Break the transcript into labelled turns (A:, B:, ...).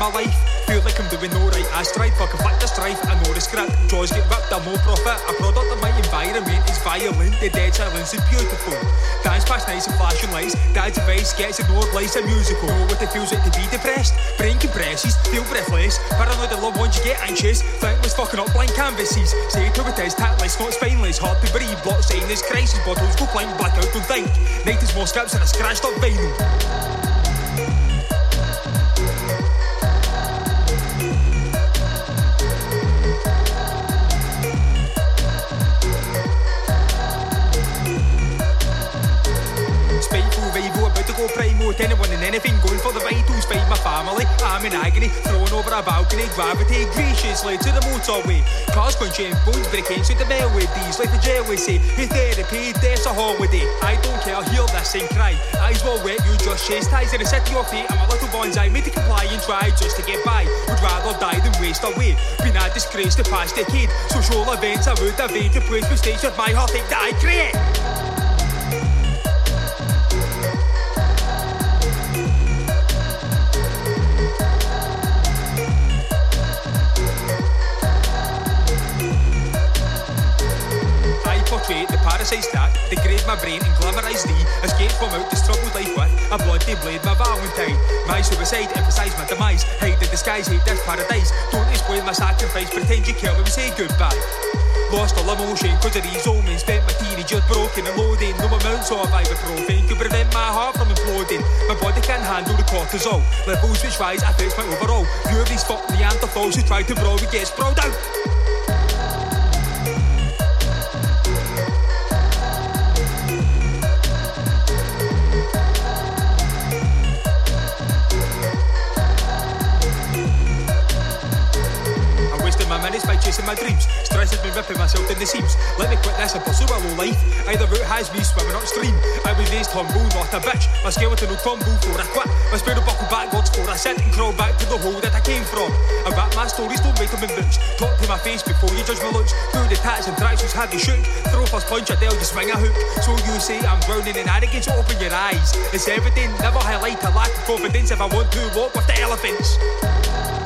A: my life. Feel like I'm doing no right. I strive for conflict, the strife. I know the script. Jaws get ripped, I'm more profit. A product of my environment is violent. The dead silence is beautiful. Dance past nights and flashing lights. Dad's advice gets ignored. Life's a musical. Know what it feels like to be depressed. Brain compresses, feel breathless. Paranoid the loved ones, you get anxious. Thankless fucking up blank canvases. Say it to it is tactless, not spineless. Hard to breathe. Block saying this crisis. Bottles go blind, blackout, don't think. Night is more scripts and a scratched up vinyl. Go primo to anyone and anything. Going for the vitals find my family? I'm in agony thrown over a balcony. Gravity graciously to the motorway cars punching bones breaking to the melodies like the jealousy his therapy death's a holiday. I don't care hear this and cry. Eyes were wet you just chastise in the city of fate I'm a little bonsai made to comply and try just to get by. Would rather die than waste away been a disgrace the past decade. Social events I would evade replace mistakes with my heart that I create Portray the parasite stack, degrade my brain and glamorise thee. Escape from out the struggled life with a bloody blade, my valentine. My suicide, emphasise my demise. Hide the disguise, hate this paradise. Don't explain my sacrifice, pretend you care when we say goodbye. Lost all emotion cause of these omens Spent my teenagers broken and loading No amounts of ibuprofen could prevent my heart from imploding My body can't handle the cortisol Levels which rise affects my overall View of these fuck Neanderthals who try to brawl We get sprawled out by chasing my dreams. Stress has been ripping myself in the seams. Let me quit this and pursue life. Either route has me swimming upstream. I was raised humble, not a bitch. My skeleton will crumble for I quit. My spirit buckle backwards for I sit and crawl back to the hole that I came from. I rap my stories, don't make them in. Talk to my face before you judge my looks. Through the tats and who's have you shook. Throw first punch, I dare you swing a hook. So you say I'm drowning in arrogance, open your eyes. It's everything, never highlight a lack of confidence if I want to walk with the elephants.